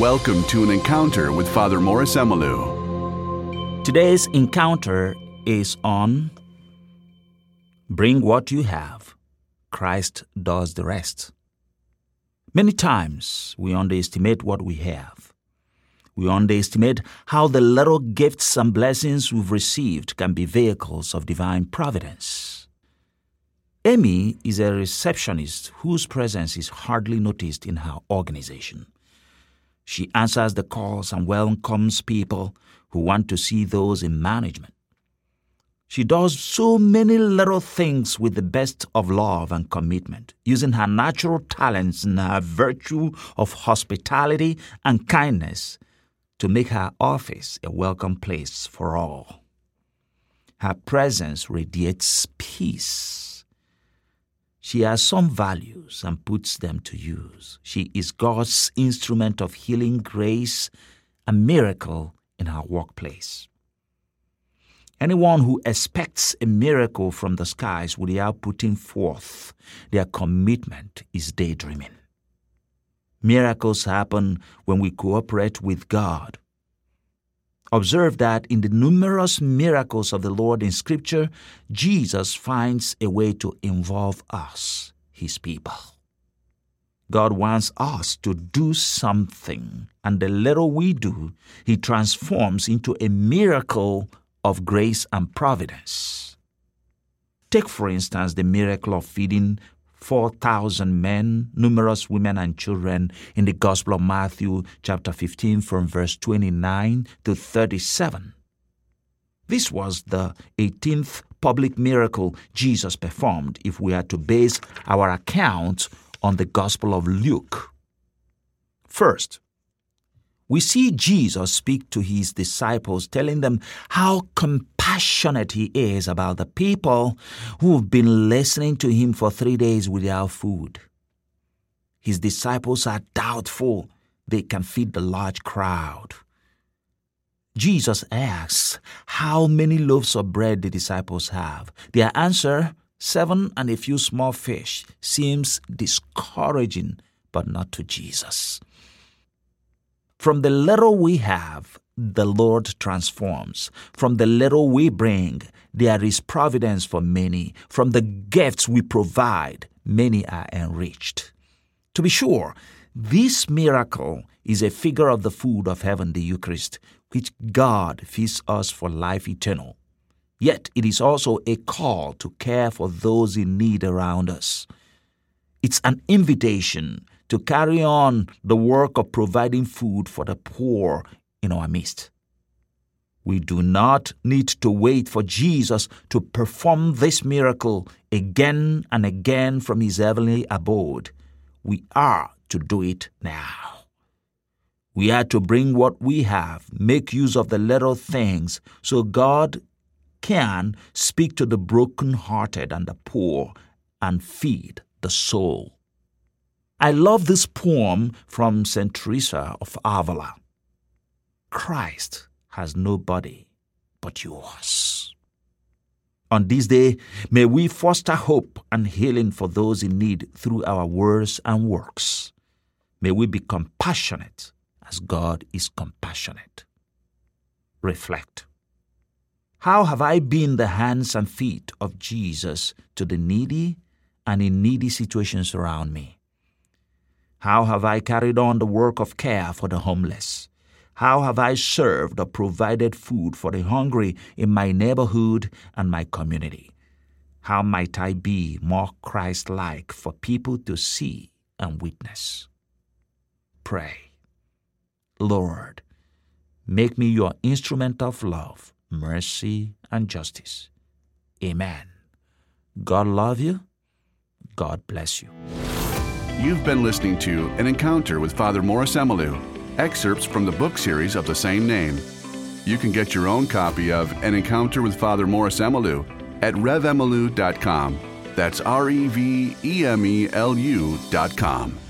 Welcome to an encounter with Father Maurice Emelu. Today's encounter is on Bring What You Have. Christ does the rest. Many times we underestimate what we have. We underestimate how the little gifts and blessings we've received can be vehicles of divine providence. Amy is a receptionist whose presence is hardly noticed in her organization. She answers the calls and welcomes people who want to see those in management. She does so many little things with the best of love and commitment, using her natural talents and her virtue of hospitality and kindness to make her office a welcome place for all. Her presence radiates peace. She has some values and puts them to use. She is God's instrument of healing, grace, and miracle in her workplace. Anyone who expects a miracle from the skies without putting forth their commitment is daydreaming. Miracles happen when we cooperate with God. Observe that in the numerous miracles of the Lord in Scripture, Jesus finds a way to involve us, His people. God wants us to do something, and the little we do, He transforms into a miracle of grace and providence. Take, for instance, the miracle of feeding 4,000 men, numerous women and children in the Gospel of Matthew, chapter 15, from verse 29 to 37. This was the 18th public miracle Jesus performed if we are to base our account on the Gospel of Luke. First, we see Jesus speak to his disciples, telling them how compassionate he is about the people who've been listening to him for three days without food. His disciples are doubtful they can feed the large crowd. Jesus asks how many loaves of bread the disciples have. Their answer, seven and a few small fish, seems discouraging, but not to Jesus. From the little we have, the Lord transforms. From the little we bring, there is providence for many. From the gifts we provide, many are enriched. To be sure, this miracle is a figure of the food of heaven, the Eucharist, which God feeds us for life eternal. Yet it is also a call to care for those in need around us. It's an invitation to carry on the work of providing food for the poor in our midst. We do not need to wait for Jesus to perform this miracle again and again from his heavenly abode. We are to do it now. We are to bring what we have, make use of the little things, so God can speak to the broken-hearted and the poor and feed the soul. I love this poem from St. Teresa of Avila. Christ has no body but yours. On this day, may we foster hope and healing for those in need through our words and works. May we be compassionate as God is compassionate. Reflect. How have I been the hands and feet of Jesus to the needy and in needy situations around me? How have I carried on the work of care for the homeless? How have I served or provided food for the hungry in my neighborhood and my community? How might I be more Christ like for people to see and witness? Pray. Lord, make me your instrument of love, mercy, and justice. Amen. God love you. God bless you. You've been listening to An Encounter with Father Maurice Emelu, excerpts from the book series of the same name. You can get your own copy of An Encounter with Father Maurice Emelu at revemelu.com. That's R E V E M E L U.com.